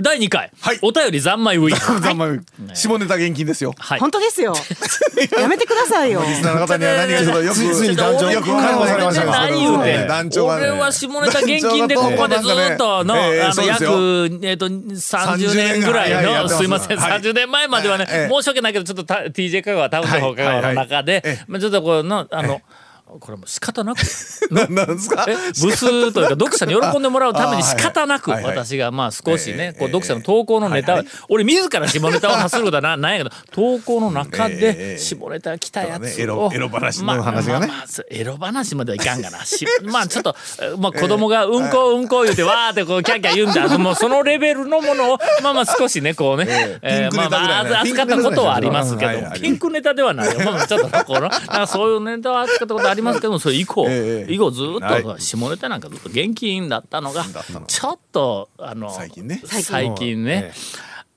第2回、はい。お便り三昧ウィークざんまい。下ネタ現金ですよ。はい。本当ですよ。やめてくださいよ。リスナーの方には何がよく、ついつい団長よく解放されました何言うて団長がね。俺は下ネタ現金でここまでずっとの、ええあの約、えっと30年ぐらい30年ぐらい。やのすすいません、はい。30年前まではね、ええ申し訳ないけどちょっとた TJ 香川タウンの方香川の中で、はいはいはい。えまあちょっとこうのあの、これもう仕方なく。ななんですか？え部数というか読者に喜んでもらうために仕方なく私がまあ少しねええこう読者の投稿のネタはい俺自ら下ネタを発することはななんやけど 投稿の中えでえ下ネタが来たやつをエロ話の話がね。エロ話まではいかんがな。し まあちょっとえまあ子供がうんこうんこ言うてわーってこうキャッキャ言うんだ。もうそのレベルのものをまあまあ少しねこうねえまあまあ扱ったことはありますけどピンクネタではないよ。まあまあちょっとこのそういうネタは扱ったことありますけども それ以降ええ。以後ずっはい。と下ネタなんかずっと現金だったのがちょっとあの最近ね。最近ね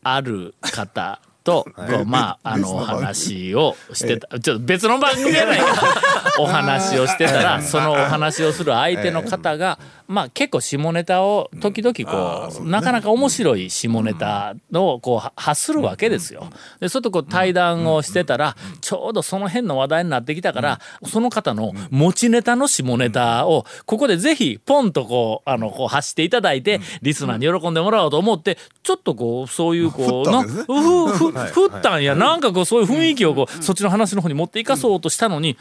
ある方と こうまああのお話をしてたちょっと別の番組じゃないか。お話をしてたらそのお話をする相手の方がまあ結構下ネタを時々こうなかなか面白い下ネタをこうは発するわけですよ。でそれとこう対談をしてたらちょうどその辺の話題になってきたからその方の持ちネタの下ネタをここでぜひポンとこうあのこう発していただいてリスナーに喜んでもらおうと思ってちょっとこうそういうこうな振ふふ振ったんや。なんかこうそういう雰囲気をこうそっちの話の方に持っていかそうとしたのに。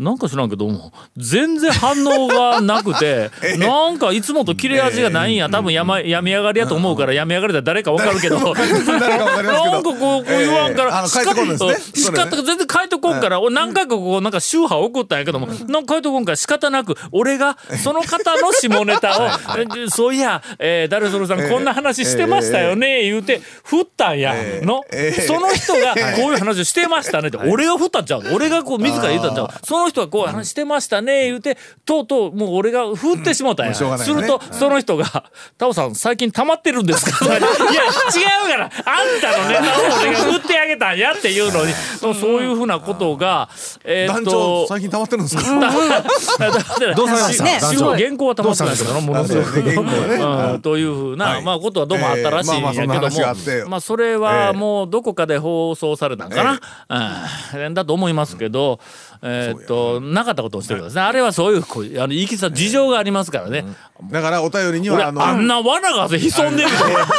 なんか知らんけども全然反応がなくて なんかいつもと切れ味がないんや。多分や,、ま、病み上がりやと思うから病み上がりだ誰か分かるけど。なんかこうこう言わんからの帰ってこんですね。仕それ。ね方が全然帰ってこんから俺何回かこうなんか宗派送ったんやけどもなんか帰ってこんから仕方なく俺がその方の下ネタをえ そういや、えー、誰それさんこんな話してましたよね言うて振ったんやの。ええ。その人がこういう話をしてましたねって俺が振ったんちゃう？俺がこう自ら言ったんちゃう？その人がこう話してましたね言うてとうとうもう俺が振ってしもうたんや。するとその人が「タオさん最近溜まってるんですか? 」いや違うから。あんたのネタを俺が振ってあげたんやっていうのに。そういうふうなことがえーっと最近溜まってるんですか？どうされました？ね。団長。すごい原稿は溜まってないけどなものすごく というふうな、はい。まあことはどうもあったらしいんやけども、ええまあまあそれはもうどこかで放送されたんかな、うん、だと思いますけど、えーっとなかったことをしてるんですね。あれはそういうあのいきさ事情がありますからね、だからお便りに俺はあのあんな罠が潜んでる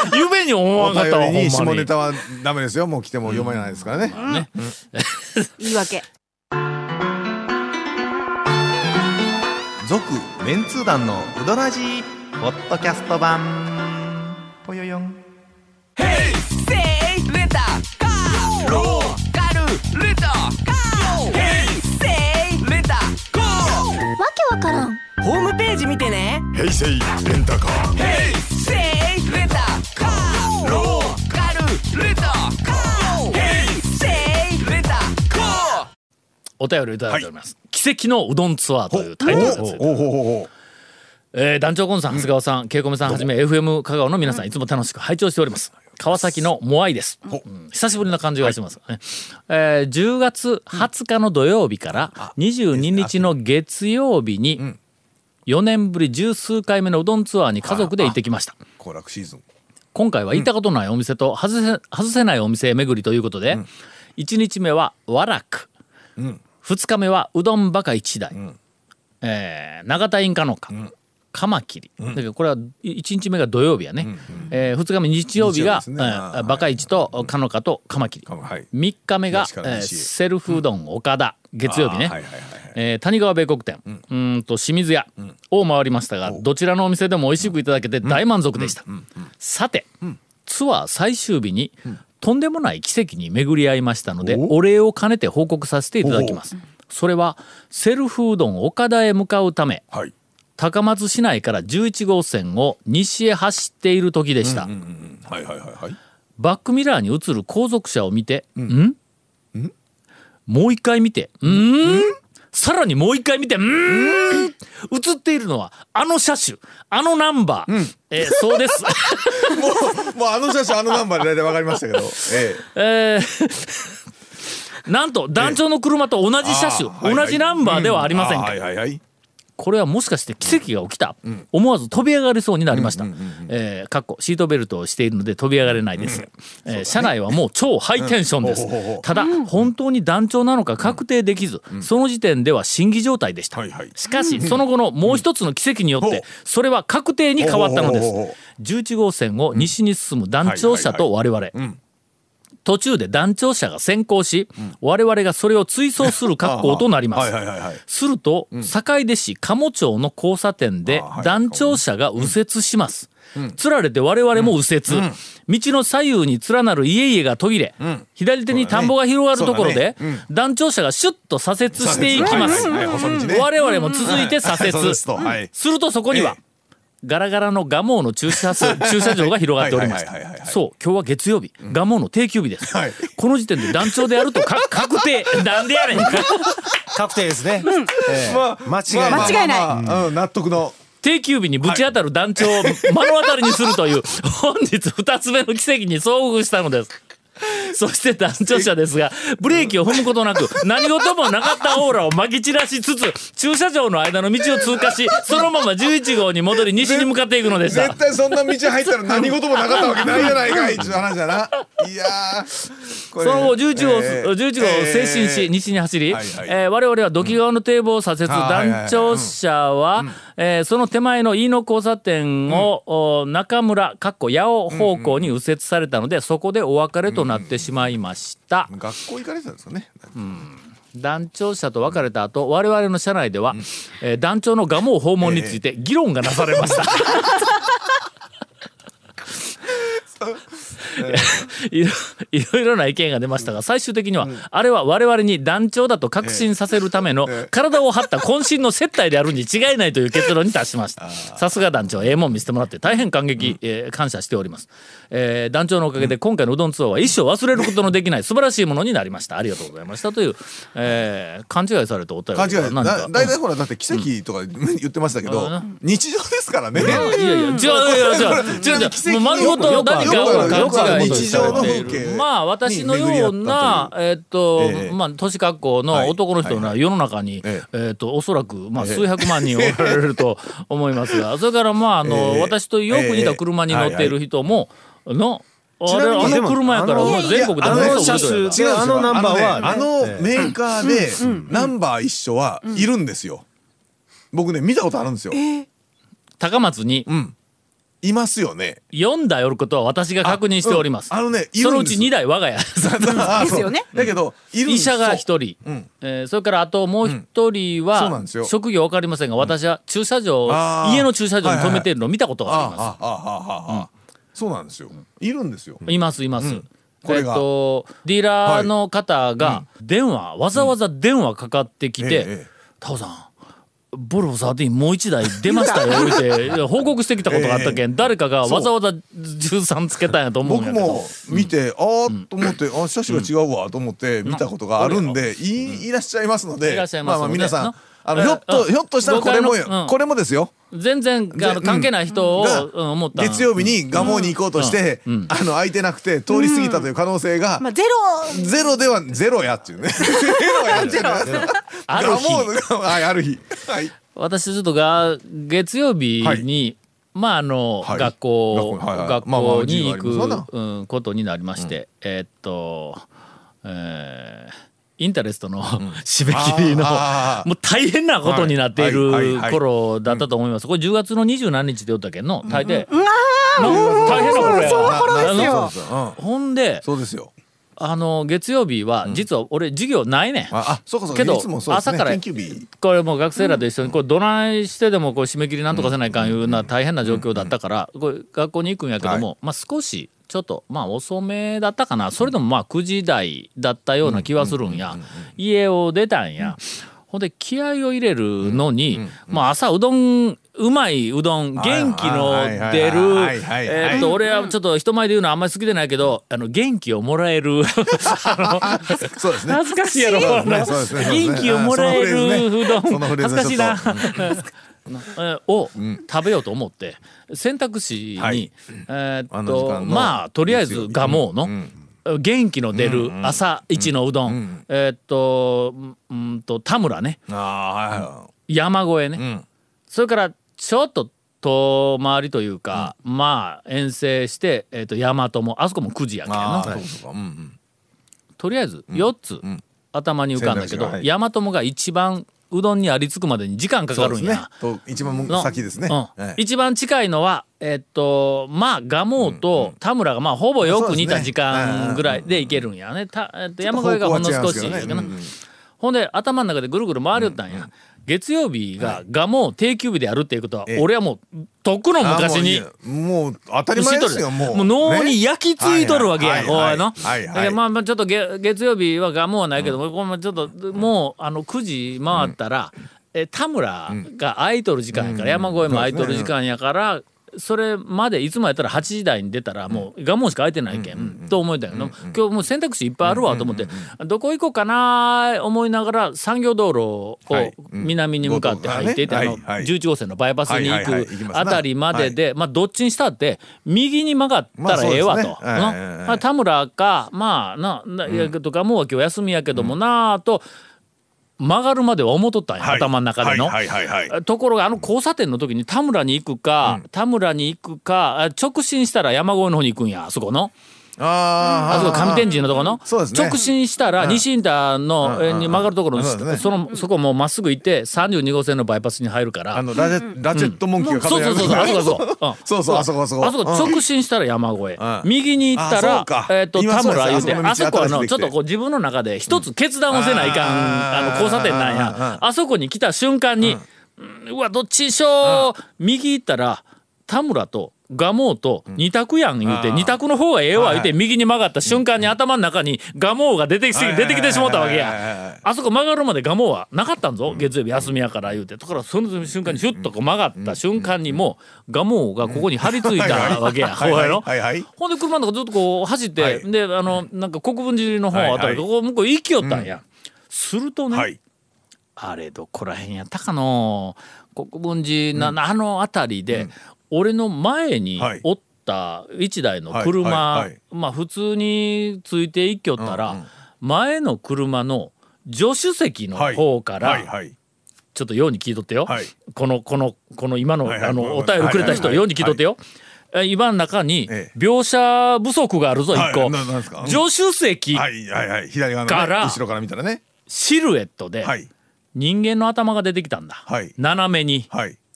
と夢に思わおんかったわ。ほんま便りに。下にネタはダメですよ。もう来ても読まないですからね。言い訳。続メンツー団のウドラジーポッドキャスト版。ぽよよんホームページ見てね。ヘイセイレンタカー。セイレンタカー。ローカルレンタカー。ヘイセイレンタカーお便りをいただいております、奇跡のうどんツアーというタイトルがついておおほほほえー団長コンさん、長谷川さん、ケイコメさんはじめ、FM 香川の皆さん、いつも楽しく拝聴しております。川崎のモアイです。う。ん。久しぶりな感じがします、ねえー10月20日の土曜日から22日の月曜日に、4年ぶり十数回目のうどんツアーに家族で行ってきました。行楽シーズン。今回は行ったことないお店と外せ外せないお店巡りということで、1日目は和楽、2日目はうどんバカ一台、えー永田インカノカ、カマキリ、だけどこれは1日目が土曜日やね、え2日目日曜日がね。えーバカイチとカノカとカマキリ、カマはい。3日目がえーセルフうどん。岡田月曜日ね、はいはいはいはい。えー谷川米国店、うーんと清水屋を回りましたが、どちらのお店でも美味しくいただけて大満足でした、さて、ツアー最終日に、とんでもない奇跡に巡り合いましたのでお礼を兼ねて報告させていただきます。それはセルフうどん岡田へ向かうためはい。高松市内から11号線を西へ走っている時でした、バックミラーに映る後続車を見て、ん？もう一回見て、ん？さらにもう一回見て、ん？映っているのは、あの車種、あのナンバー。えーそうです。もうあの写真あのナンバーで大体わかりましたけど。ええ。ーなんと団長の車と同じ車種、同じナンバーではありませんか、あはいはいはいこれはもしかして奇跡が起きた、思わず飛び上がりそうになりました、えーかっこシートベルトをしているので飛び上がれないです、えー車内はもう超ハイテンションです、ただ本当に団長なのか確定できず、その時点では審議状態でした、はいはい。しかしその後のもう一つの奇跡によってそれは確定に変わったのです。ほうほうほうほ11号線を西に進む団長車と我々、ん途中で団長車が先行し、我々がそれを追走する格好となります、すると、坂出市鴨町の交差点で団長車が右折します。つられて我々も右折、道の左右に連なる家々が途切れ、左手に田んぼが広がるところで、団長車がシュッと左折していきます。我々も続いて左折、するとそこには、えガラガラの蒲生の駐車す 駐車場が広がっておりましたそう。今日は月曜日。蒲生の定休日です、はい。この時点で団長であるとか 確定。なんでやねん。確定ですね。ええ。まあ間違いない。まあまあ間違いない。まあまあうん。納得の。定休日にぶち当たる団長を目の当たりにするという本日二つ目の奇跡に遭遇したのです。そして団長車ですがブレーキを踏むことなく何事もなかったオーラをまき散らしつつ駐車場の間の道を通過しそのまま11号に戻り西に向かっていくのでした。絶。対そんな道入ったら何事もなかったわけないじゃないかいっていう話だな。いやーこれその後11号、えー11号を静止し、えー西に走り、はいはい。えー我々は土器川の堤防を左折、うん。はいはいはい団長車は、えーその手前の飯野交差点を、お中村かっこ八尾方向に右折されたので、そこでお別れとなってしまいました、学校行かれてたんですかね。団長車と別れた後我々の車内では、えー団長の蒲生訪問について議論がなされました、い ろいろいろな意見が出ましたが最終的には、あれは我々に団長だと確信させるための 体を張った渾身の接待であるに違いないという結論に達しました。さすが団長ええもん見せてもらって大変感激、えー感謝しております、えー団長のおかげで今回のうどんツアーは一生忘れることのできない素晴らしいものになりました。ありがとうございましたという、えー勘違いされたお便り勘違いが何かだだいたいほらだって奇跡とか言ってましたけどうん。日常ですからね。いやいや違う違う違う違う違うもう丸ごと何かを勘違い日常の風景。まあ私のようなえっとええ。まあ年格好の男の人が世の中にええ。っとおそらくまあ数百万人おられると 思いますがそれからまああのええ。私とよく似た車に乗っている人ものあれあの車やから全国であもの車種違うんですよあのナンバーはあのメーカーでナンバー一緒はいるんですよ。僕ね見たことあるんですよ。高松にうんいますよね。4台おることは私が確認しております。うんあのねいそのうちるんです2台我が家。あ ですよね。だけどいるんです医者が一人、うん。えーそれからあともう一人は職業わかりませんが私は駐車場、家の駐車場に止めているのを見たことがあります、あああああああそうなんですよ。いるんですよ。いますいます、これが。えっとディーラーの方が電話、わざわざ電話かかってきてええええ「タオさんボルボ13もう一台出ましたよ」言うて。報告してきたことがあったけん、誰かがわざわざ13つけたんやと思うんやけど。僕も見て、ああと思って、あ車種が違うわと思って見たことがあるんで、いいらっしゃいますのでまあまあ皆さんな。あのえひょっとうん。ひょっとしたらこれもこれもですよ。全然あの関係ない人を、思った。月曜日に蒲生に行こうとして、あの空いてなくて通り過ぎたという可能性が、まあゼロ。ゼロではゼロやっていうね。ゼロやっていうねある日。はいある日。はい。私ちょっとが月曜日に、まああの、はい。学校学校はいはい。学まあまあ校に行く、うん、ことになりまして、えーっと、えーインタレストの、締め切りのもう大変なことになっているはい頃だったと思います。これ10月の二十何日で言ったけんの？大抵、な大変な頃や。その頃ですそうよほんでそうですよあの月曜日は実は俺授業ないねん。ああそうかそうけどかいつもそうですね。朝からこれもう学生らと一緒にこれどないしてでもこう締め切りなんとかせないかんいうな大変な状況だったからこれ学校に行くんやけども、まあ少しちょっとまあ遅めだったかな。それでもまあ9時台だったような気はするんや。家を出たんや。ほんで気合を入れるのに、まあ朝うどんうまいうどん元気の出る。えーっと俺はちょっと人前で言うのはあんまり好きでないけどあの元気をもらえる。そうですね。恥ずかしいやろ。ね元気をもらえるうどん、恥ずかしいな。を食べようと思って選択肢に、はい。えーっとまあとりあえず蒲生の、うん。元気の出る朝一のうどん、えーっとうんうんと田村ね。ああはいは山越えね、いうん。それからちょっと遠回りというか、まあ遠征して、えー、と大和もあそこも9時やけんな。うんうん。とりあえず4つ、ん。頭に浮かんだけど、はい。大和もが一番うどんにありつくまでに時間かかるんや。ね。と一番の先ですね。うん。はい一番近いのはえっとまあ蒲生と田村がまあほぼよく似た時間ぐらいでいけるんやね。たえっと山越えがほんの少し方向は違いますけどね。やけどなほんで頭の中でぐるぐる回りよったんや。月曜日が蒲生定休日であるっていうことはええ。俺はもうとっくの昔に。もういいもう当たり前ですよもう。もう脳に焼き付いとるわけや、ねこうやの。まあまあちょっと月月曜日はガモはないけど、これちょっともうあの9時回ったら、え田村が空いとる時間やから、山越えも空いとる時間やから。それまでいつもやったら8時台に出たらもう我慢しか空いてないけん、と思えたけど、今日もう選択肢いっぱいあるわと思って、どこ行こうかな思いながら産業道路を南に向かって入っていて、あのはいはい。11号線のバイパスに行くあたりまでで、まあどっちにしたって右に曲がったらええわと。田村かまあなないやとかもう今日休みやけどもなあと曲がるまでは思っとったんや、はい頭の中での。ところがあの交差点の時に田村に行くか、田村に行くかあ直進したら山越えの方に行くんやあそこの。ああそこ上天神のとこの、そうですね。直進したら西インターの、えに曲がるところの、そうですね。そのそこもうまっすぐ行って32号線のバイパスに入るから。あのラジェラチェットモンキーがそうそうそうそう。あそこあそこ、うん。そうそうあそこあそこ。あそこ直進したら山越え、うん。右に行ったあらえっ、と田村言うてあそこのちょっとこう自分の中で一つ決断をせないかん、うん。あの交差点なんうん。や、あそこに来た瞬間に、うん。うわどっちにしよう、右行ったら田村と蒲生と二択やん言うて、うん二択の方がええわ言うて、はい右に曲がった瞬間に頭の中に蒲生が出てきて出てきてしまったわけや。あそこ曲がるまで蒲生はなかったんぞ、月曜日休みやから言うて。だからその瞬間にシュッとこう曲がった瞬間にもう蒲生がここに張り付いたわけや、こうやろ？はいはい。ほんで車の中ずっとこう走って、はい。であのなんか国分寺の方あたりこう向こう行きよったんや。するとね、はい。あれどこら辺やったかの国分寺な、あの辺りで、俺の前にはい。おった一台の車、まあ普通について行きよったら、前の車の助手席の方から、ちょっとように聞いとってよ、はい。このこのこの今の,、あのはいお便りくれた人はいように聞いとってよ、え今の中にええ。描写不足があるぞ一はい個、助手席、から後ろから見たらね。シルエットではい。人間の頭が出てきたんだ、はい。斜めに。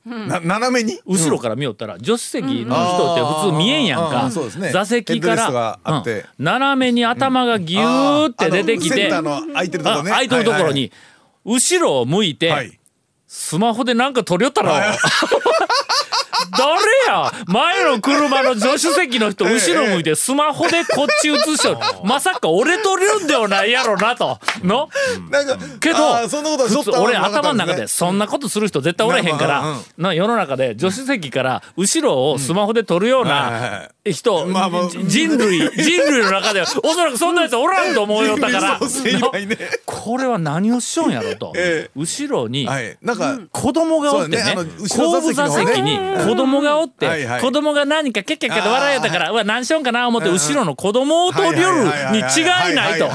斜めに？後ろから見よったら助手席の人って普通見えんやんか。座席から、斜めに頭がギューって出てきて、空いてるとこね。あ空いてるところに後ろを向いて、スマホでなんか撮りよったろ。誰や？前の車の助手席の人 ええ。後ろ向いてスマホでこっち映しとる。まさか俺撮るんではないやろなと。の？なんかけどそんなこと普通俺頭の中んですそんなことする人絶対おれへんからな世の中で助手席から後ろをスマホで撮るような人まあまあじ人類人類の中でおそらくそんなやつおらんと思うよったから。ね。これは何をしようんやろと。ええ。後ろにはい。なんか子供がおってねね後部座座席に子供がおって、はいはい。子供が何かキャッキャッキャッと笑いよったからうわ何しよんかな思って後ろの子供を取りよるに違いないと。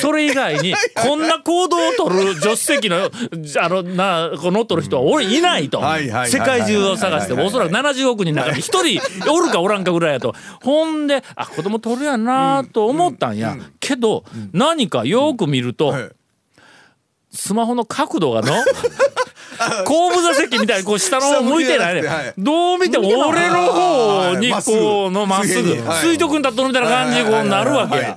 それ以外にこんな行動を取る助手席のあのなこう乗っとる人は俺いないと。世界中を探しておそらく70億人の中に一人おるかおらんかぐらいやと。ほんであ子供取るやなと思ったんや。けど何かよく見ると、はい。スマホの角度がの 後部座席みたいにこう 下の方向いてないね、どう見ても俺の方にこうのまっすぐ水徳に立っとるみたいな感じにこうなるわけや。お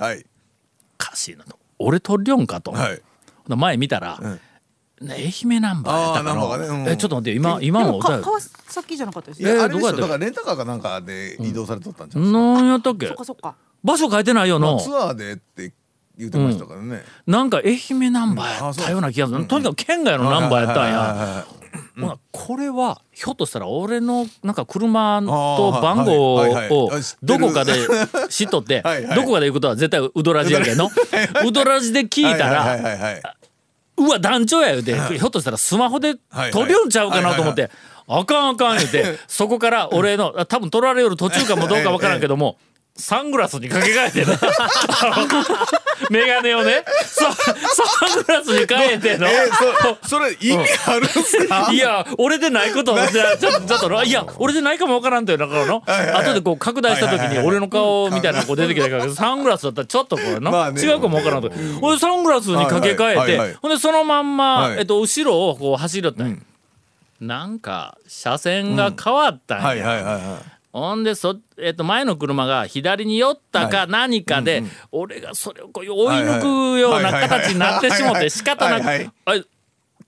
かしいなと。俺取りよんかと、はい。前見たら、ね愛媛ナンバーやったかあーナンバーがねうん。なえちょっと待って今今も川崎じゃなかったですいね。やあれでしょレンタカーかなんかで移動されとったんじゃん何やったっけ？そっかそっか。場所書いてないよの。ツアーでって言ってましたからね。なんか愛媛ナンバーやったような気がする。とにかく県外のナンバーやったんや。はいはいほなこれはひょっとしたら俺のなんか車あとー番号をどこかで 知っとってどこかで行くことは絶対ウドラジやけんの。ウドラジで聞いたらうわ団長や言うてひょっとしたらスマホではい撮りよんちゃうかなと思ってあかんあかん言うてそこから俺のあ多分撮られよる途中かもどうかわからんけどもサングラスにかけ替えてな。あ のメガネをね。ササングラスに変えての。えそそれ意味あるんすか？いや俺でないことをじゃあちょっとちょっといや俺でないかもわからんというだからのはいはいはい。後でこう拡大した時に俺の顔みたいなのこう出てきたからサングラスだったらちょっとこうのまあね。違うかもわからんと。俺サングラスにかけ替えてはいはいほんでそのまんまはい。えっと後ろをこう走るったんや。なんか車線が変わったんや。はいはいはいはいほんでそ、えっと、前の車が左に寄ったか何かで、俺がそれをこう追い抜くような形になってしもて仕方なくはいはいあ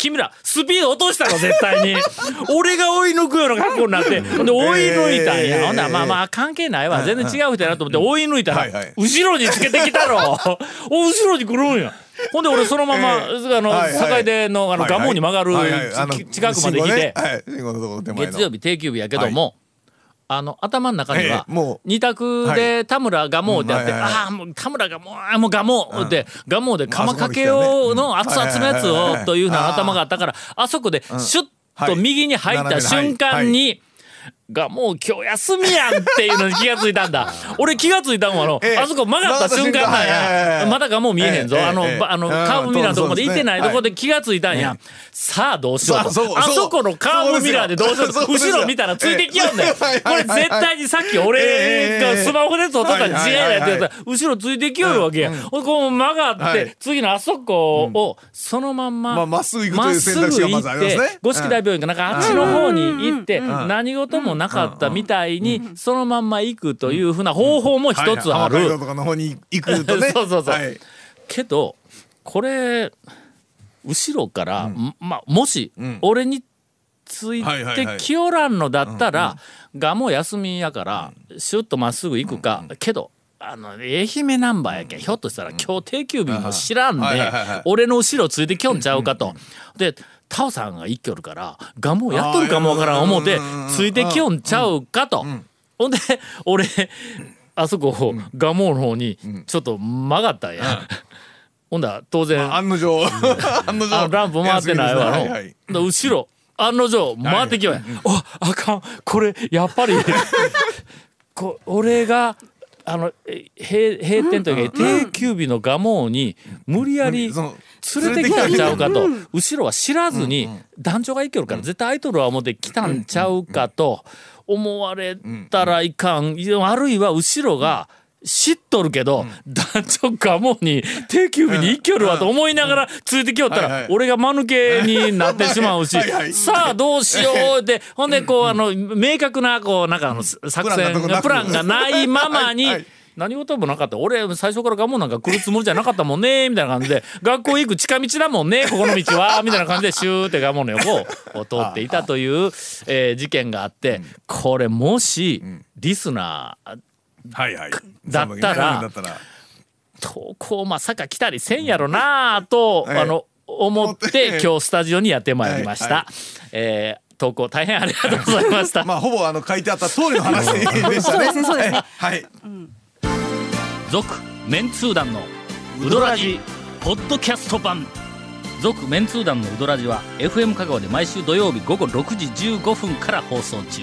君らスピード落としたの絶対に。俺が追い抜くような格好になってで追い抜いたんや、えー。ほんならまあまあ関係ないわ。全然違う人やなと思って追い抜いたら、はいはい。後ろにつけてきたろ。お 後ろに来るんや。ほんで俺そのまま、えあの、はいはい。境出のあの、はいはい。蒲生に曲がる、はいはい。近くまで来て、ね。はい。月曜日定休日やけども、あの頭の中には二択で田村蒲生ってあって、ああもう田村蒲生あーもう蒲生で蒲生で釜かけまあをの熱々のやつをというような頭があったからあそこでシュッと右に入った瞬間に。がもう今日休みやんっていうのに気がついたんだ。俺気がついたんはあの、ええ。あそこ曲がった瞬間なんや。まだがもう見えへんぞ、ええあの、あのうんカーブミラーのとこまで行ってないところで気がついたんや、さあどうしようと。あそこのカーブミラーでどうしようと。後ろ見たらついてきよんだよ、ええこれ絶対にさっき俺がスマホで撮ったに違いないって言ったら後ろついてきよるわけや、ほんでこう曲がって、はい。次のあそこをそのまんままっすぐ行くという選択肢がまずありますね。まっすぐ行って五色大病院かなんかあっちの方に行って何事もなかったみたいにそのまんま行くというふうな方法も一つある。はい。はい。浜街道とかの方に行くとね。そうそうそう。はい。けどこれ後ろから、ん。まあもし俺についてきよらんのだったら、がもう休みやからシュッとまっすぐ行くか、けどあの愛媛ナンバーやけんひょっとしたら今日定休日も知らんで、俺の後ろついてきょんちゃうかと。でタオさんが一挙るからガモやっとるかもわからん思うてついてきよんちゃうかと。ほんで俺あそこガモの方にちょっと曲がったんや。ほんだら当然、案の定。案の定。ランプ回ってないわの、後ろ案の定回ってきようや、おあかん。これやっぱり こ俺があのえ閉閉店というか定休日の蒲生に無理やり連れてきたんちゃうかと。後ろは知らずに団長が行けるから絶対アイドルは思って来たんちゃうかと思われたらいかん。あるいは後ろが知っとるけど団長がもうに定休日に行きよるわと思いながらついてきよったら俺が間抜けになってしまうし さあどうしようってほんでこうあの明確なこうなんかあの作戦プランがなくプランがないままに何事もなかった。俺最初からガモなんか来るつもりじゃなかったもんね みたいな感じで学校行く近道だもんねここの道は みたいな感じでシューってガモの横を通っていたという、えー事件があってこれもしリスナーはいはい。だったらだったら。投稿まさか来たりせんやろなあと、ええあの思って今日スタジオにやってまいりました。はいはえー投稿大変ありがとうございました。まあほぼあの書いてあった通りの話でしたね。そうですねはい。続メンツー団のウドラジポッドキャスト版。続メンツー団のウドラジは FM 香川で毎週土曜日午後6時15分から放送中